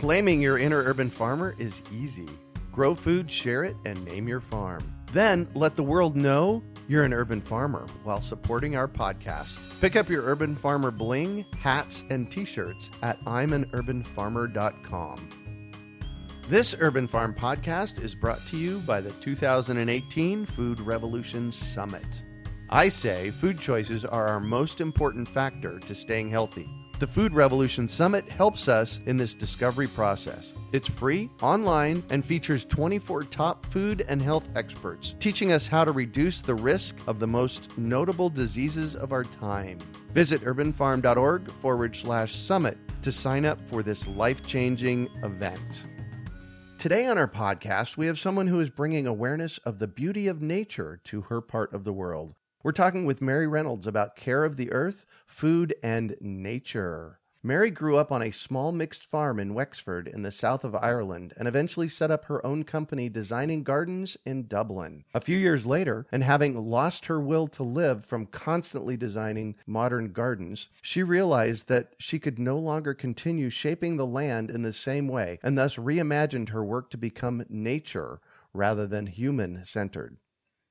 Claiming your inner urban farmer is easy. Grow food, share it, and name your farm. Then let the world know you're an urban farmer while supporting our podcast. Pick up your Urban Farmer bling, hats, and t shirts at I'mAnUrbanFarmer.com. This Urban Farm podcast is brought to you by the 2018 Food Revolution Summit. I say food choices are our most important factor to staying healthy. The Food Revolution Summit helps us in this discovery process. It's free, online, and features 24 top food and health experts teaching us how to reduce the risk of the most notable diseases of our time. Visit urbanfarm.org forward slash summit to sign up for this life changing event. Today on our podcast, we have someone who is bringing awareness of the beauty of nature to her part of the world. We're talking with Mary Reynolds about care of the earth, food, and nature. Mary grew up on a small mixed farm in Wexford in the south of Ireland and eventually set up her own company designing gardens in Dublin. A few years later, and having lost her will to live from constantly designing modern gardens, she realized that she could no longer continue shaping the land in the same way and thus reimagined her work to become nature rather than human centered.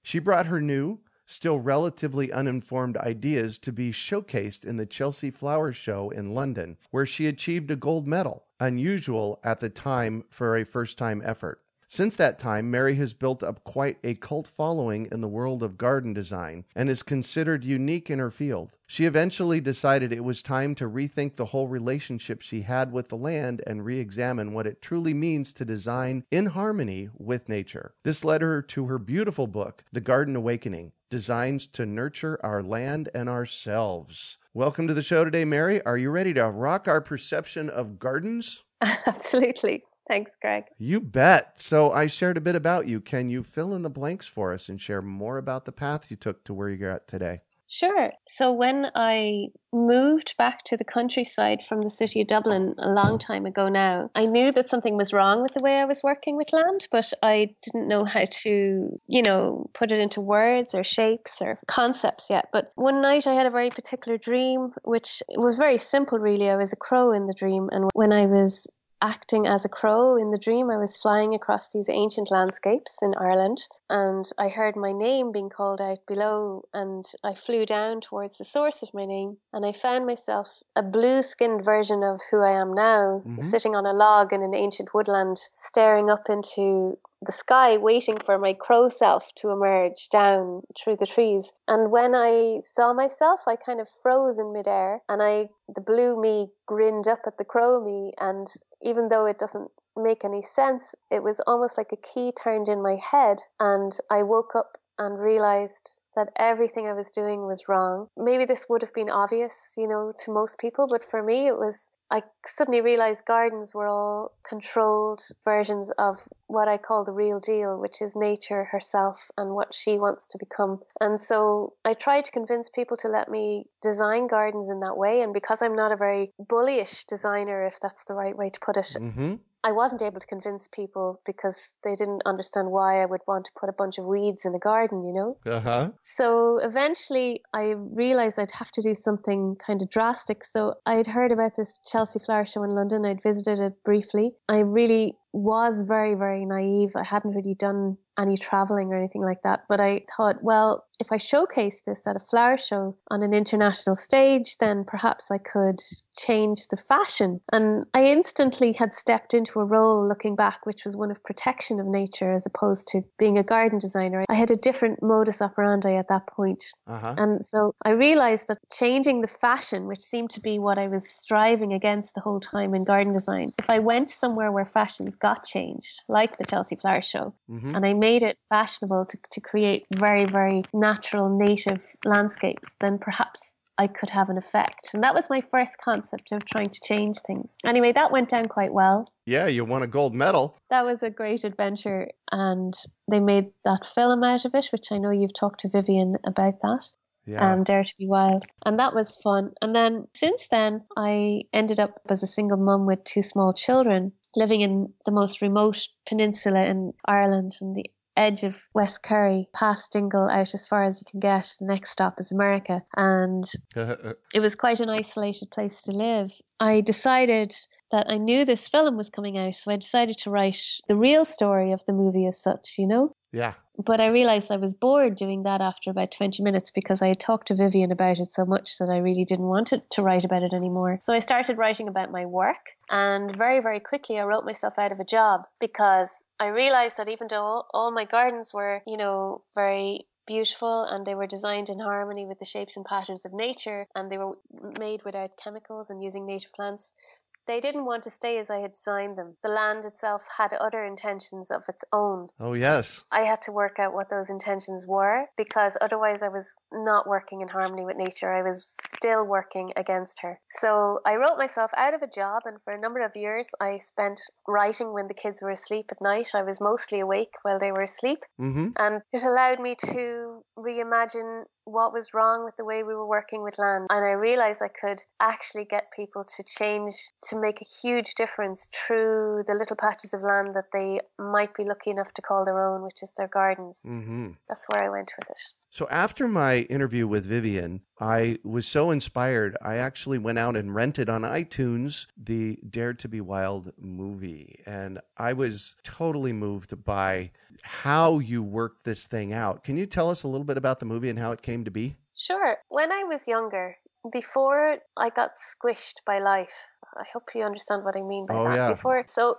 She brought her new, still relatively uninformed ideas to be showcased in the Chelsea Flower Show in London, where she achieved a gold medal, unusual at the time for a first time effort. Since that time, Mary has built up quite a cult following in the world of garden design and is considered unique in her field. She eventually decided it was time to rethink the whole relationship she had with the land and re examine what it truly means to design in harmony with nature. This led her to her beautiful book, The Garden Awakening Designs to Nurture Our Land and Ourselves. Welcome to the show today, Mary. Are you ready to rock our perception of gardens? Absolutely. Thanks, Greg. You bet. So I shared a bit about you. Can you fill in the blanks for us and share more about the path you took to where you're at today? Sure. So when I moved back to the countryside from the city of Dublin a long time ago now, I knew that something was wrong with the way I was working with land, but I didn't know how to, you know, put it into words or shapes or concepts yet. But one night I had a very particular dream, which was very simple, really. I was a crow in the dream. And when I was acting as a crow in the dream. I was flying across these ancient landscapes in Ireland and I heard my name being called out below and I flew down towards the source of my name and I found myself a blue skinned version of who I am now, mm-hmm. sitting on a log in an ancient woodland, staring up into the sky waiting for my crow self to emerge down through the trees. And when I saw myself, I kind of froze in midair and I the blue me grinned up at the crow me and even though it doesn't make any sense, it was almost like a key turned in my head and I woke up and realized that everything I was doing was wrong. Maybe this would have been obvious, you know, to most people, but for me it was I suddenly realized gardens were all controlled versions of what I call the real deal, which is nature herself and what she wants to become. And so I tried to convince people to let me design gardens in that way. And because I'm not a very bullyish designer, if that's the right way to put it, mm-hmm. I wasn't able to convince people because they didn't understand why I would want to put a bunch of weeds in a garden, you know? Uh-huh. So eventually I realized I'd have to do something kind of drastic. So I'd heard about this Chelsea Flower Show in London. I'd visited it briefly. I really was very, very naive. I hadn't really done any traveling or anything like that. But I thought, well, if I showcase this at a flower show on an international stage, then perhaps I could change the fashion. And I instantly had stepped into a role looking back, which was one of protection of nature as opposed to being a garden designer. I had a different modus operandi at that point. Uh-huh. And so I realized that changing the fashion, which seemed to be what I was striving against the whole time in garden design, if I went somewhere where fashions got changed, like the Chelsea Flower Show, mm-hmm. and I made it fashionable to, to create very, very natural native landscapes, then perhaps I could have an effect. And that was my first concept of trying to change things. Anyway, that went down quite well. Yeah, you won a gold medal. That was a great adventure. And they made that film out of it, which I know you've talked to Vivienne about that. Yeah. Um, Dare to be Wild. And that was fun. And then since then, I ended up as a single mum with two small children living in the most remote peninsula in Ireland and the edge of West Kerry, past Dingle, out as far as you can get. The next stop is America. And it was quite an isolated place to live. I decided that I knew this film was coming out, so I decided to write the real story of the movie as such, you know? Yeah. But I realized I was bored doing that after about 20 minutes because I had talked to Vivienne about it so much that I really didn't want to, to write about it anymore. So I started writing about my work, and very, very quickly I wrote myself out of a job because I realized that even though all, all my gardens were, you know, very beautiful and they were designed in harmony with the shapes and patterns of nature and they were made without chemicals and using native plants they didn't want to stay as I had designed them. The land itself had other intentions of its own. Oh, yes. I had to work out what those intentions were because otherwise I was not working in harmony with nature. I was still working against her. So I wrote myself out of a job, and for a number of years I spent writing when the kids were asleep at night. I was mostly awake while they were asleep. Mm-hmm. And it allowed me to reimagine what was wrong with the way we were working with land. And I realized I could actually get people to change, to make a huge difference through the little patches of land that they might be lucky enough to call their own, which is their gardens. Mm-hmm. That's where I went with it. So after my interview with Vivienne, I was so inspired. I actually went out and rented on iTunes the Dare to Be Wild movie. And I was totally moved by how you worked this thing out. Can you tell us a little bit about the movie and how it came to be? Sure. When I was younger, before I got squished by life, I hope you understand what I mean by oh, that. Yeah. Before, so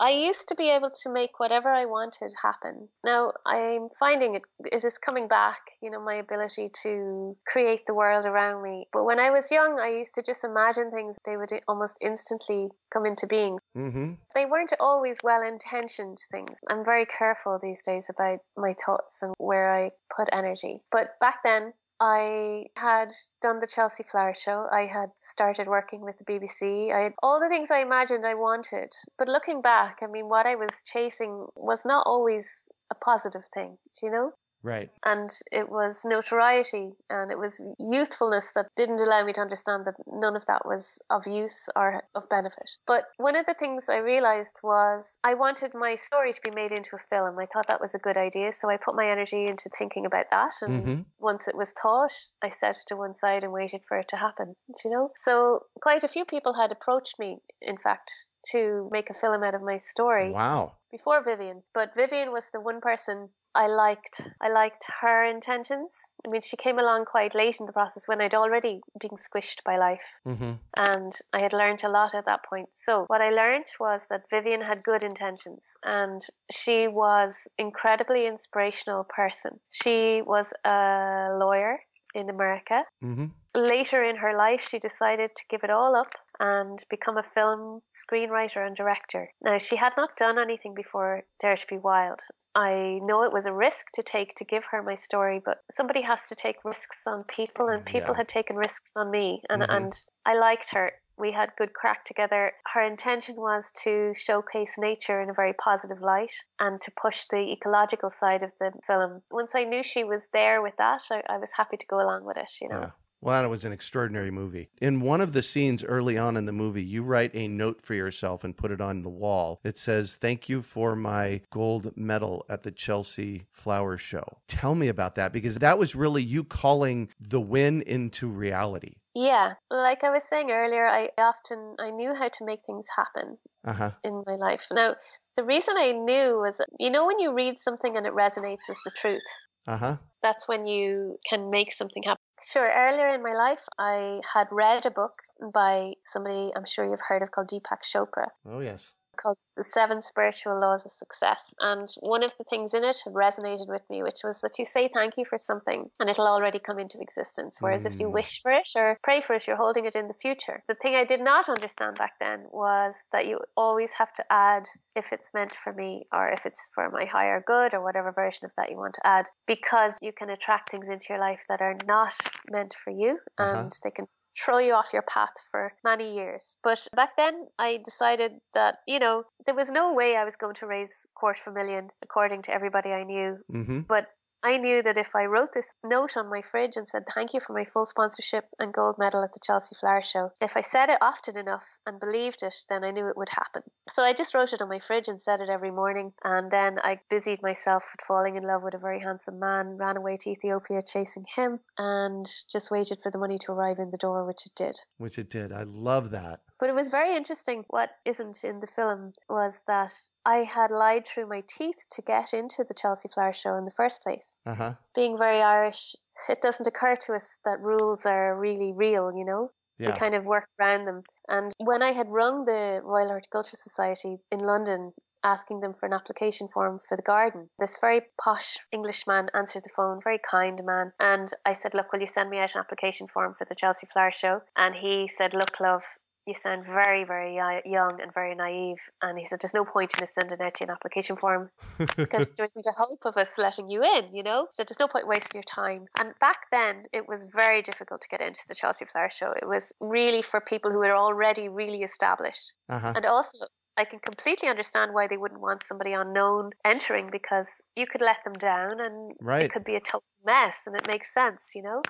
I used to be able to make whatever I wanted happen. Now I'm finding it, it is coming back, you know, my ability to create the world around me. But when I was young, I used to just imagine things, they would almost instantly come into being. Mm-hmm. They weren't always well intentioned things. I'm very careful these days about my thoughts and where I put energy. But back then, I had done the Chelsea Flower Show. I had started working with the BBC. I had all the things I imagined I wanted. But looking back, I mean, what I was chasing was not always a positive thing, do you know? Right. And it was notoriety and it was youthfulness that didn't allow me to understand that none of that was of use or of benefit. But one of the things I realized was I wanted my story to be made into a film. I thought that was a good idea. So I put my energy into thinking about that. And mm-hmm. once it was thought, I set it to one side and waited for it to happen, you know? So quite a few people had approached me, in fact, to make a film out of my story. Wow. Before Vivienne. But Vivienne was the one person I liked I liked her intentions. I mean, she came along quite late in the process when I'd already been squished by life, mm-hmm. and I had learned a lot at that point. So what I learned was that Vivienne had good intentions, and she was incredibly inspirational person. She was a lawyer in America. Mm-hmm. Later in her life, she decided to give it all up and become a film screenwriter and director. Now, she had not done anything before Dare to Be Wild. I know it was a risk to take to give her my story, but somebody has to take risks on people, and people yeah. had taken risks on me, and, mm-hmm. and I liked her. We had good crack together. Her intention was to showcase nature in a very positive light and to push the ecological side of the film. Once I knew she was there with that, I, I was happy to go along with it, you know. Yeah. Well, it was an extraordinary movie. In one of the scenes early on in the movie, you write a note for yourself and put it on the wall. It says, Thank you for my gold medal at the Chelsea Flower Show. Tell me about that because that was really you calling the win into reality. Yeah, like I was saying earlier, I often I knew how to make things happen Uh-huh. in my life. Now, the reason I knew was, you know, when you read something and it resonates as the truth, Uh-huh. that's when you can make something happen. Sure, earlier in my life, I had read a book by somebody I'm sure you've heard of called Deepak Chopra Oh yes. Called The Seven Spiritual Laws of Success. And one of the things in it resonated with me, which was that you say thank you for something and it'll already come into existence. Whereas if you Mm. wish for it or pray for it, you're holding it in the future. The thing I did not understand back then was that you always have to add if it's meant for me or if it's for my higher good or whatever version of that you want to add, because you can attract things into your life that are not meant for you Uh-huh. and they can throw you off your path for many years. But back then, I decided that, you know, there was no way I was going to raise quarter of a million according to everybody I knew. Mm-hmm. But I knew that if I wrote this note on my fridge and said thank you for my full sponsorship and gold medal at the Chelsea Flower Show, if I said it often enough and believed it, then I knew it would happen. So I just wrote it on my fridge and said it every morning. And then I busied myself with falling in love with a very handsome man, ran away to Ethiopia chasing him, and just waited for the money to arrive in the door, which it did. Which it did. I love that. But it was very interesting. What isn't in the film was that I had lied through my teeth to get into the Chelsea Flower Show in the first place. Uh-huh. Being very Irish, it doesn't occur to us that rules are really real, you know? Yeah. We kind of work around them. And when I had rung the Royal Horticultural Society in London, asking them for an application form for the garden. This very posh Englishman answered the phone, very kind man. And I said, Look, will you send me out an application form for the Chelsea Flower Show? And he said, Look, love, you sound very, very young and very naive. And he said, There's no point in us sending out to an application form because there isn't a hope of us letting you in, you know? So there's no point wasting your time. And back then, it was very difficult to get into the Chelsea Flower Show. It was really for people who were already really established. uh-huh. And also, I can completely understand why they wouldn't want somebody unknown entering because you could let them down and Right. it could be a total mess and it makes sense, you know?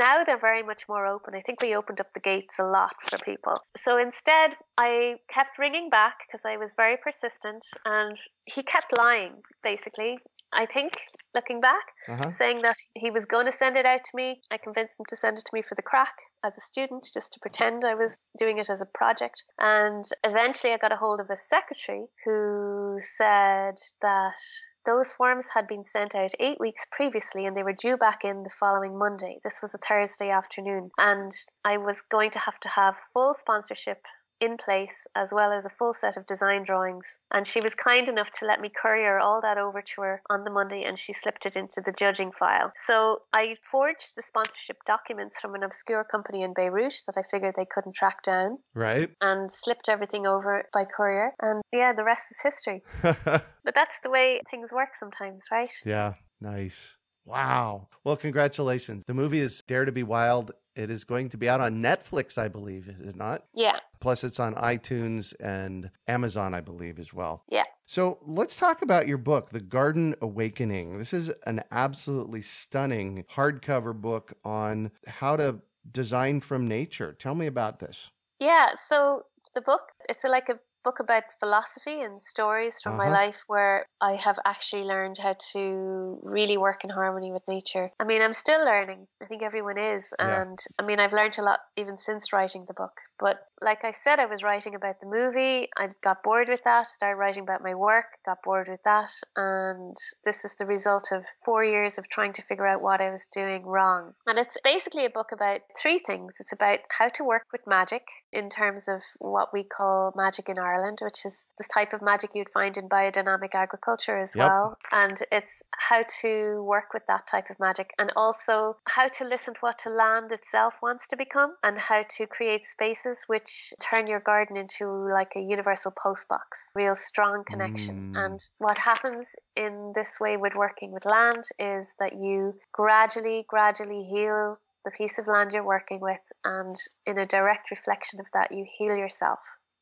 Now they're very much more open. I think we opened up the gates a lot for people. So instead, I kept ringing back because I was very persistent and he kept lying, basically. I think, looking back, Uh-huh. saying that he was going to send it out to me. I convinced him to send it to me for the crack as a student, just to pretend I was doing it as a project. And eventually I got a hold of a secretary who said that those forms had been sent out eight weeks previously and they were due back in the following Monday. This was a Thursday afternoon. And I was going to have to have full sponsorship in place as well as a full set of design drawings. And she was kind enough to let me courier all that over to her on the Monday and she slipped it into the judging file. So I forged the sponsorship documents from an obscure company in Beirut that I figured they couldn't track down Right? and slipped everything over by courier. And yeah, the rest is history. But that's the way things work sometimes, right? yeah. Nice. Wow. Well, congratulations. The movie is Dare to Be Wild. It is going to be out on Netflix, I believe, is it not? Yeah. Plus, it's on iTunes and Amazon, I believe, as well. Yeah. So let's talk about your book, The Garden Awakening. This is an absolutely stunning hardcover book on how to design from nature. Tell me about this. Yeah, so the book, it's like a book about philosophy and stories from my Uh-huh. life where I have actually learned how to really work in harmony with nature. I mean, I'm still learning. I think everyone is. Yeah. And I mean, I've learned a lot even since writing the book. But like I said, I was writing about the movie. I got bored with that, started writing about my work, got bored with that. And this is the result of four years of trying to figure out what I was doing wrong. And it's basically a book about three things it's about how to work with magic in terms of what we call magic in Ireland, which is this type of magic you'd find in biodynamic agriculture as Yep. well. And it's how to work with that type of magic and also how to listen to what the land itself wants to become and how to create spaces which turn your garden into like a universal post box, real strong connection. Mm. And what happens in this way with working with land is that you gradually, gradually heal the piece of land you're working with, and in a direct reflection of that, you heal yourself.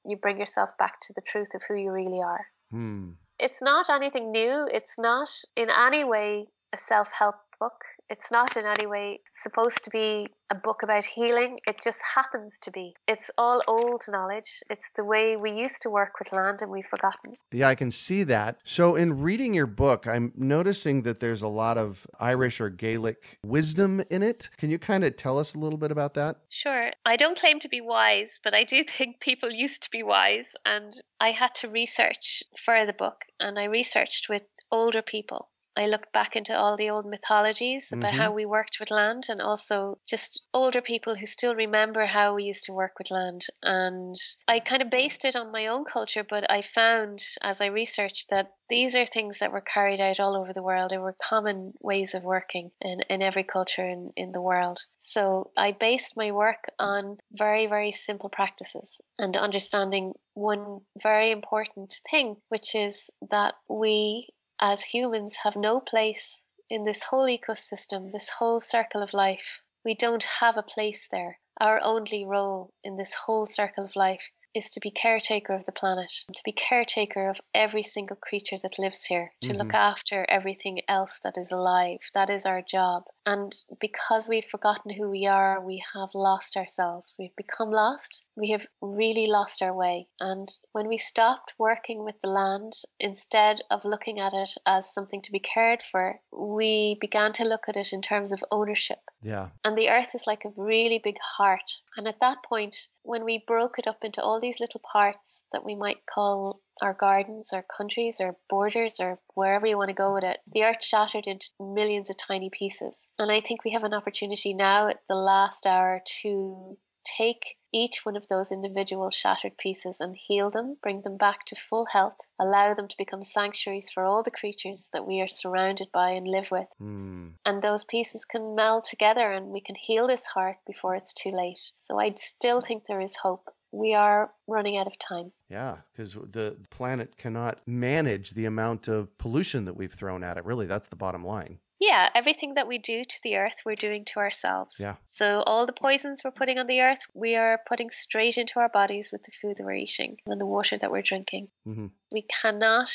You bring yourself back to the truth of who you really are. Hmm. It's not anything new. It's not in any way a self help book. It's not in any way supposed to be a book about healing. It just happens to be. It's all old knowledge. It's the way we used to work with land and we've forgotten. Yeah, I can see that. So, in reading your book, I'm noticing that there's a lot of Irish or Gaelic wisdom in it. Can you kind of tell us a little bit about that? Sure. I don't claim to be wise, but I do think people used to be wise. And I had to research for the book, and I researched with older people I looked back into all the old mythologies about Mhm. how we worked with land and also just older people who still remember how we used to work with land. And I kind of based it on my own culture, but I found as I researched that these are things that were carried out all over the world. There were common ways of working in, in every culture in, in the world. So I based my work on very, very simple practices and understanding one very important thing, which is that we as humans have no place in this whole ecosystem, this whole circle of life. We don't have a place there. Our only role in this whole circle of life is to be caretaker of the planet, to be caretaker of every single creature that lives here, to look Mhm. after everything else that is alive. That is our job. And because we've forgotten who we are, we have lost ourselves. We've become lost. We have really lost our way. And when we stopped working with the land, instead of looking at it as something to be cared for, we began to look at it in terms of ownership. Yeah. And the earth is like a really big heart. And at that point, when we broke it up into all these little parts that we might call our gardens, our countries, our borders, or wherever you want to go with it, the earth shattered into millions of tiny pieces. And I think we have an opportunity now at the last hour to take each one of those individual shattered pieces and heal them, bring them back to full health, allow them to become sanctuaries for all the creatures that we are surrounded by and live with Hmm. and those pieces can meld together and we can heal this heart before it's too late. So I still think there is hope. We are running out of time. Yeah, because the planet cannot manage the amount of pollution that we've thrown at it. Really, that's the bottom line. Yeah, everything that we do to the earth, we're doing to ourselves. Yeah. So all the poisons we're putting on the earth, we are putting straight into our bodies with the food that we're eating and the water that we're drinking. hmm We cannot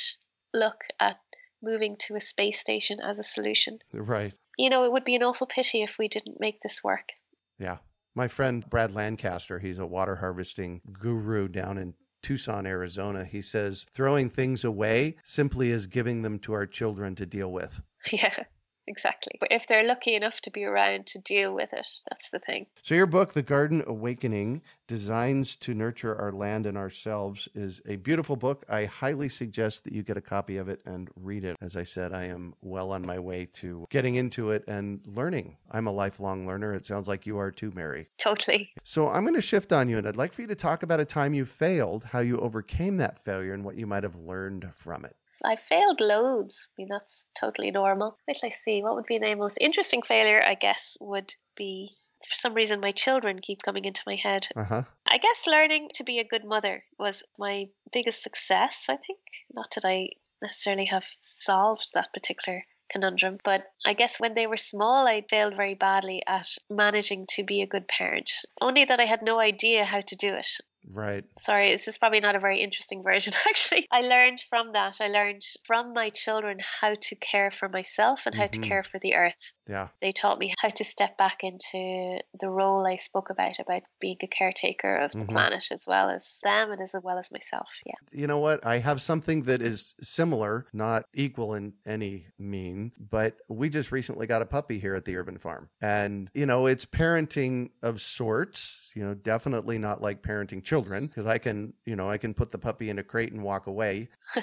look at moving to a space station as a solution. Right. You know, it would be an awful pity if we didn't make this work. Yeah. My friend Brad Lancaster, he's a water harvesting guru down in Tucson, Arizona. He says throwing things away simply is giving them to our children to deal with. Yeah, exactly. But if they're lucky enough to be around to deal with it, that's the thing. So, your book, The Garden Awakening Designs to Nurture Our Land and Ourselves, is a beautiful book. I highly suggest that you get a copy of it and read it. As I said, I am well on my way to getting into it and learning. I'm a lifelong learner. It sounds like you are too, Mary. Totally. So, I'm going to shift on you, and I'd like for you to talk about a time you failed, how you overcame that failure, and what you might have learned from it. I failed loads. I mean, that's totally normal. Wait till I see. What would be the most interesting failure, I guess, would be for some reason my children keep coming into my head. Uh huh. I guess learning to be a good mother was my biggest success, I think. Not that I necessarily have solved that particular conundrum, but I guess when they were small, I failed very badly at managing to be a good parent. Only that I had no idea how to do it. Right. Sorry, this is probably not a very interesting version, actually. I learned from that. I learned from my children how to care for myself and how Mhm. to care for the earth. Yeah. They taught me how to step back into the role I spoke about, about being a caretaker of the Mhm. planet as well as them and as well as myself. Yeah. You know what? I have something that is similar, not equal in any mean, but we just recently got a puppy here at the urban farm. And, you know, it's parenting of sorts, you know, definitely not like parenting children because I can, you know, I can put the puppy in a crate and walk away.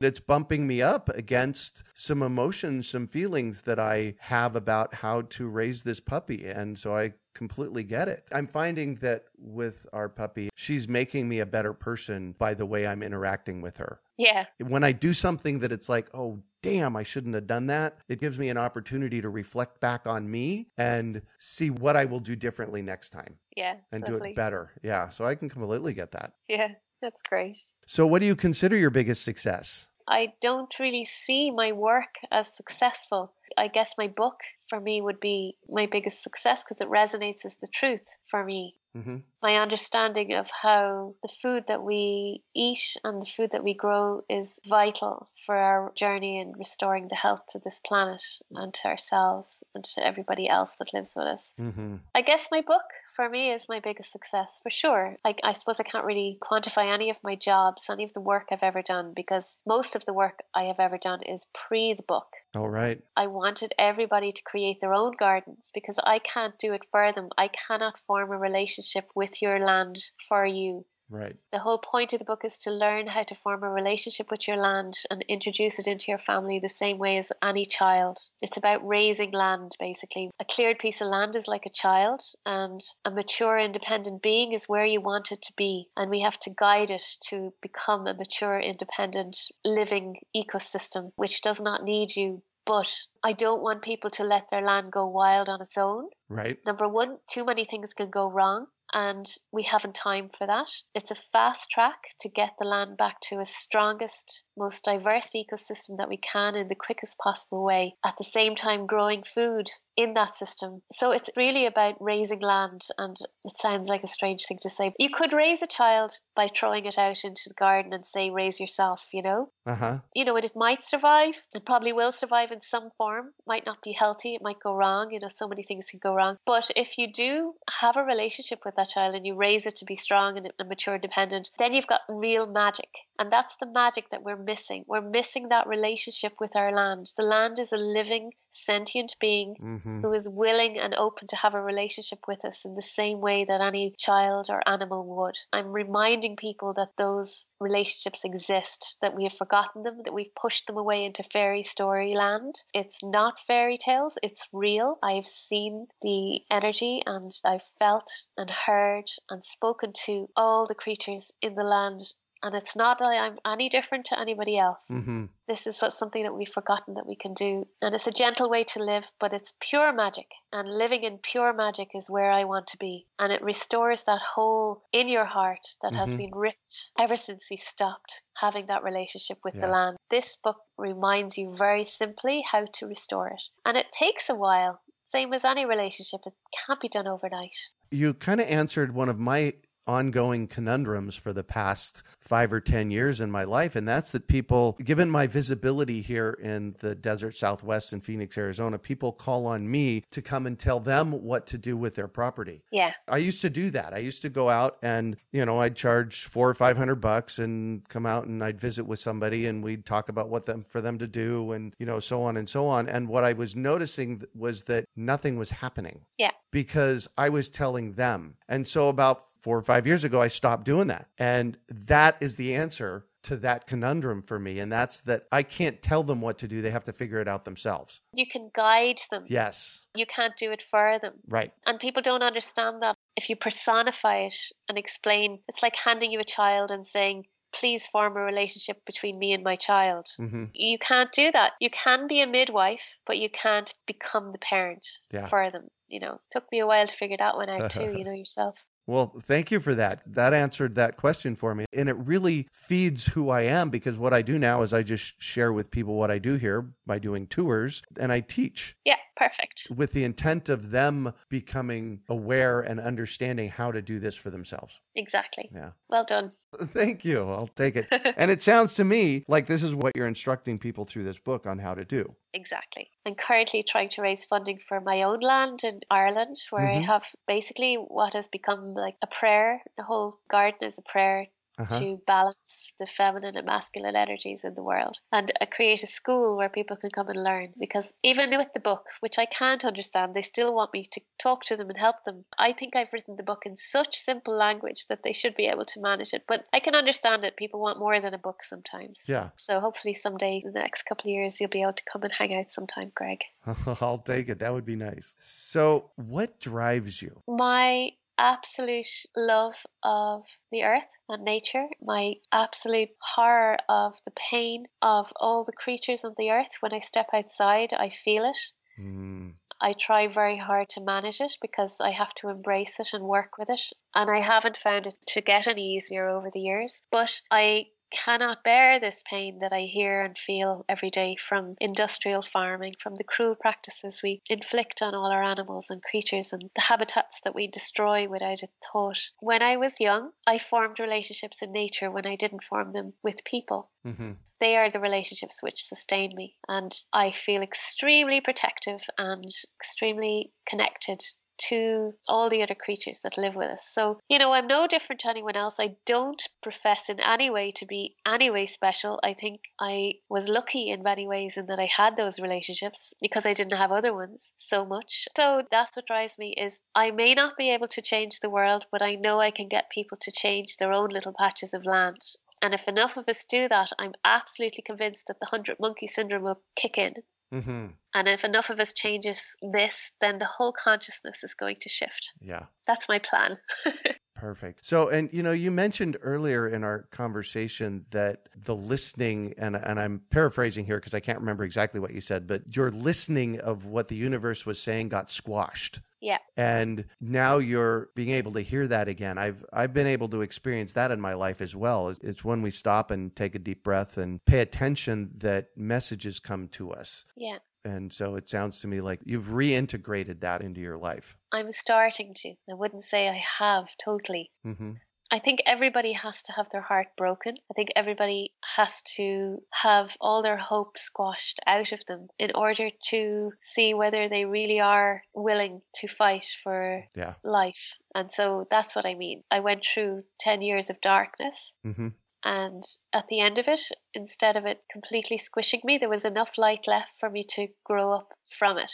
It's bumping me up against some emotions, some feelings that I have about how to raise this puppy. And so I completely get it. I'm finding that with our puppy, she's making me a better person by the way I'm interacting with her. Yeah. When I do something that it's like, oh, damn, I shouldn't have done that, it gives me an opportunity to reflect back on me and see what I will do differently next time Yeah. and do it better. Yeah. So I can completely get that. Yeah. That's great. So, what do you consider your biggest success? I don't really see my work as successful. I guess my book for me would be my biggest success because it resonates as the truth for me. hmm My understanding of how the food that we eat and the food that we grow is vital for our journey in restoring the health to this planet and to ourselves and to everybody else that lives with us. Mm-hmm. I guess my book for me is my biggest success for sure. Like I suppose I can't really quantify any of my jobs, any of the work I've ever done because most of the work I have ever done is pre the book. All right. I wanted everybody to create their own gardens because I can't do it for them. I cannot form a relationship with your land for you. Right. The whole point of the book is to learn how to form a relationship with your land and introduce it into your family the same way as any child. It's about raising land, basically. A cleared piece of land is like a child, and a mature, independent being is where you want it to be. And we have to guide it to become a mature, independent, living ecosystem, which does not need you but I don't want people to let their land go wild on its own. Right. Number one, too many things can go wrong, and we haven't time for that. It's a fast track to get the land back to its strongest, most diverse ecosystem that we can in the quickest possible way, at the same time, growing food in that system. So it's really about raising land, and it sounds like a strange thing to say. You could raise a child by throwing it out into the garden and say, raise yourself, you know? Uh huh. you know, and it might survive. It probably will survive in some form. Might not be healthy. It might go wrong. You know, so many things can go But if you do have a relationship with that child and you raise it to be strong and, mature and mature, dependent, then you've got real magic. And that's the magic that we're missing. We're missing that relationship with our land. The land is a living, sentient being Mm-hmm. who is willing and open to have a relationship with us in the same way that any child or animal would. I'm reminding people that those relationships exist, that we have forgotten them, that we've pushed them away into fairy story land. It's not fairy tales, it's real. I've seen the energy and I've felt and heard and spoken to all the creatures in the land. And it's not that I'm any different to anybody else. Mm-hmm. this is what something that we've forgotten that we can do. And it's a gentle way to live but it's pure magic. And living in pure magic is where i want to be. And it restores that hole in your heart that has Mhm. been ripped ever since we stopped having that relationship with the land. This book reminds you very simply how to restore it. And it takes a while. Same as any relationship. It can't be done overnight. You kind of answered one of my ongoing conundrums for the past five or 10 years in my life. And that's that people, given my visibility here in the desert southwest in Phoenix, Arizona, people call on me to come and tell them what to do with their property. yeah I used to do that. I used to go out and, you know, I'd charge four or five hundred bucks and come out and I'd visit with somebody and we'd talk about what them for them to do and, you know, so on and so on. And what I was noticing was that nothing was happening. Yeah. Because I was telling them. And so about four or five years ago, I stopped doing that. And that is the answer to that conundrum for me. And that's that I can't tell them what to do. They have to figure it out themselves. you can guide them Yes. you can't do it for them Right. And people don't understand that. If you personify it and explain, it's like handing you a child and saying, please form a relationship between me and my child. hmm You can't do that. You can be a midwife, but you can't become the parent Yeah. for them. You know, took me a while to figure that one out too, you know, yourself. Well, thank you for that. That answered that question for me. And it really feeds who I am because what I do now is I just share with people what I do here by doing tours and I teach Yeah, perfect. with the intent of them becoming aware and understanding how to do this for themselves. Exactly. Yeah. Well done. Thank you. I'll take it. and it sounds to me like this is what you're instructing people through this book on how to do. Exactly. I'm currently trying to raise funding for my own land in Ireland, where I Mhm. have basically what has become like a prayer. The whole garden is a prayer Uh-huh. to balance the feminine and masculine energies in the world and uh, create a school where people can come and learn because even with the book which i can't understand they still want me to talk to them and help them i think i've written the book in such simple language that they should be able to manage it but i can understand it people want more than a book sometimes Yeah. so hopefully someday in the next couple of years you'll be able to come and hang out sometime greg I'll take it. That would be nice. So, what drives you? my absolute love of the earth and nature, my absolute horror of the pain of all the creatures on the earth. When I step outside, I feel it. Mm, I try very hard to manage it because I have to embrace it and work with it. And I haven't found it to get any easier over the years. But I cannot bear this pain that I hear and feel every day from industrial farming, from the cruel practices we inflict on all our animals and creatures, and the habitats that we destroy without a thought. When I was young, I formed relationships in nature when I didn't form them with people. Mm-hmm. They are the relationships which sustain me, and I feel extremely protective and extremely connected to all the other creatures that live with us. So, you know, I'm no different to anyone else. I don't profess in any way to be any way special. I think I was lucky in many ways in that I had those relationships because I didn't have other ones so much. So that's what drives me is I may not be able to change the world, but I know I can get people to change their own little patches of land. And if enough of us do that, I'm absolutely convinced that the 100 monkey syndrome will kick in Mm-hmm. and if enough of us changes this, then the whole consciousness is going to shift. Yeah. That's my plan. Perfect. So, and you know, you mentioned earlier in our conversation that the listening, and and I'm paraphrasing here because I can't remember exactly what you said, but your listening of what the universe was saying got squashed. Yeah. And now you're being able to hear that again. I've I've been able to experience that in my life as well. It's when we stop and take a deep breath and pay attention that messages come to us. yeah. And so it sounds to me like you've reintegrated that into your life. I'm starting to. I wouldn't say I have totally. Mm-hmm. I think everybody has to have their heart broken. I think everybody has to have all their hope squashed out of them in order to see whether they really are willing to fight for Yeah. life. And so that's what I mean. I went through 10 years of darkness. Mm-hmm. And at the end of it, instead of it completely squishing me, there was enough light left for me to grow up from it,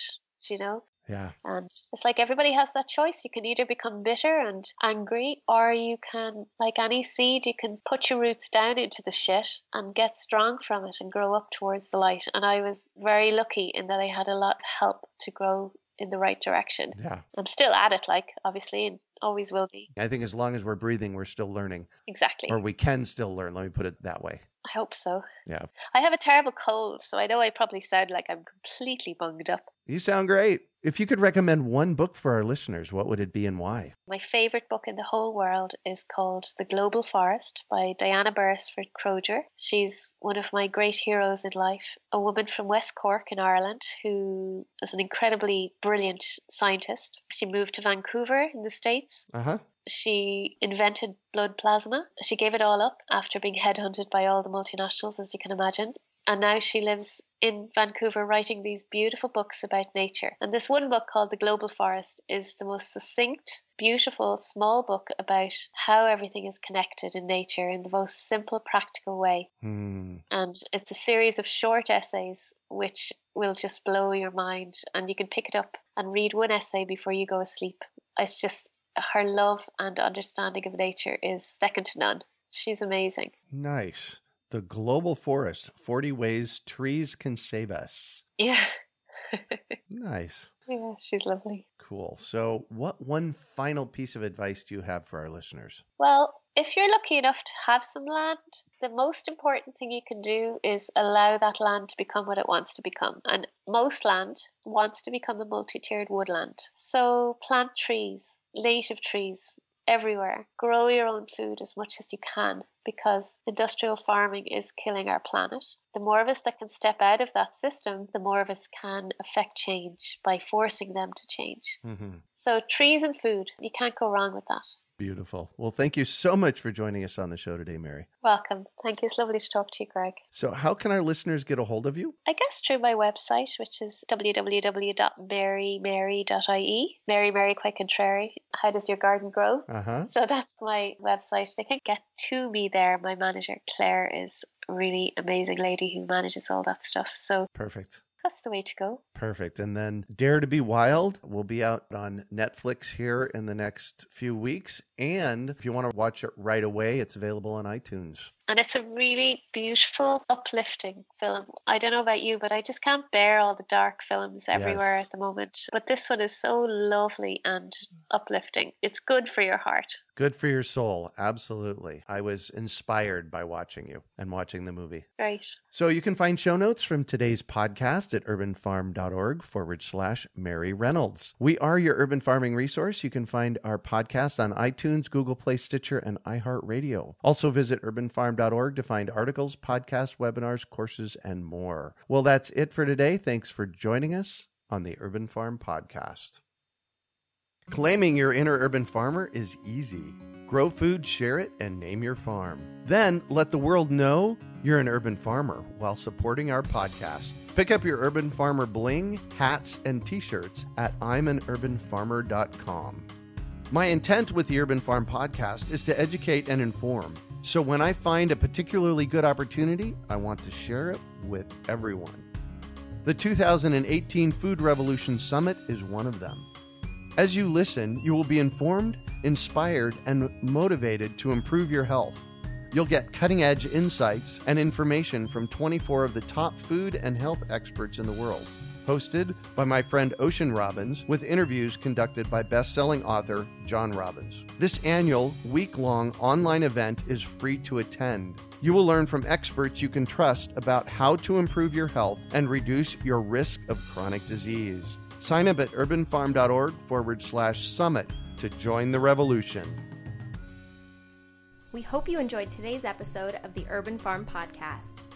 you know? Yeah. And it's like everybody has that choice. You can either become bitter and angry, or you can, like any seed, you can put your roots down into the shit and get strong from it and grow up towards the light. And I was very lucky in that I had a lot of help to grow in the right direction. Yeah. I'm still at it, like, obviously, and always will be. I think as long as we're breathing, we're still learning, Exactly. or we can still learn. Let me put it that way. I hope so. Yeah. I have a terrible cold, so I know I probably sound like I'm completely bunged up. You sound great. If you could recommend one book for our listeners, what would it be and why? My favourite book in the whole world is called The Global Forest by Diana Beresford Kroeger. She's one of my great heroes in life, a woman from West Cork in Ireland who is an incredibly brilliant scientist. She moved to Vancouver in the States. Uh huh. She invented blood plasma. She gave it all up after being headhunted by all the multinationals, as you can imagine. And now she lives in Vancouver writing these beautiful books about nature. And this one book called The Global Forest is the most succinct, beautiful, small book about how everything is connected in nature in the most simple, practical way. Hmm. And it's a series of short essays which will just blow your mind. And you can pick it up and read one essay before you go asleep. It's just her love and understanding of nature is second to none. She's amazing. Nice. The Global Forest 40 Ways Trees Can Save Us. Yeah. Nice. yeah, she's lovely. Cool. So, what one final piece of advice do you have for our listeners? Well, if you're lucky enough to have some land, the most important thing you can do is allow that land to become what it wants to become. And most land wants to become a multi tiered woodland. So plant trees, native trees everywhere. Grow your own food as much as you can because industrial farming is killing our planet. The more of us that can step out of that system, the more of us can affect change by forcing them to change. Mm-hmm. So, trees and food, you can't go wrong with that. Beautiful. Well, thank you so much for joining us on the show today, Mary. Welcome. Thank you. It's lovely to talk to you, Greg. So, how can our listeners get a hold of you? I guess through my website, which is www.marymary.ie. Mary Mary quite contrary. How does your garden grow? Uh huh. So that's my website. They can get to me there. My manager, Claire, is a really amazing lady who manages all that stuff. So Perfect. That's the way to go. Perfect. And then Dare to Be Wild will be out on Netflix here in the next few weeks. And if you want to watch it right away, it's available on iTunes. And it's a really beautiful, uplifting film. I don't know about you, but I just can't bear all the dark films everywhere Yes. at the moment. But this one is so lovely and uplifting. It's good for your heart. Good for your soul. Absolutely. I was inspired by watching you and watching the movie. Right. So you can find show notes from today's podcast at urbanfarm.org forward slash Mary Reynolds. We are your urban farming resource. You can find our podcast on iTunes, Google Play, Stitcher, and iHeartRadio. Also visit urbanfarm.org urbanfarm.org to find articles, podcasts, webinars, courses, and more. Well, that's it for today. Thanks for joining us on the Urban Farm Podcast. Claiming your inner urban farmer is easy. Grow food, share it, and name your farm. Then let the world know you're an urban farmer while supporting our podcast. Pick up your Urban Farmer bling, hats, and t shirts at I'mAnUrbanFarmer.com. My intent with the Urban Farm podcast is to educate and inform. So when I find a particularly good opportunity, I want to share it with everyone. The 2018 Food Revolution Summit is one of them. As you listen, you will be informed, inspired, and motivated to improve your health. You'll get cutting edge insights and information from 24 of the top food and health experts in the world. Hosted by my friend Ocean Robbins, with interviews conducted by best selling author John Robbins. This annual, week long online event is free to attend. You will learn from experts you can trust about how to improve your health and reduce your risk of chronic disease. Sign up at urbanfarm.org forward slash summit to join the revolution. We hope you enjoyed today's episode of the Urban Farm Podcast.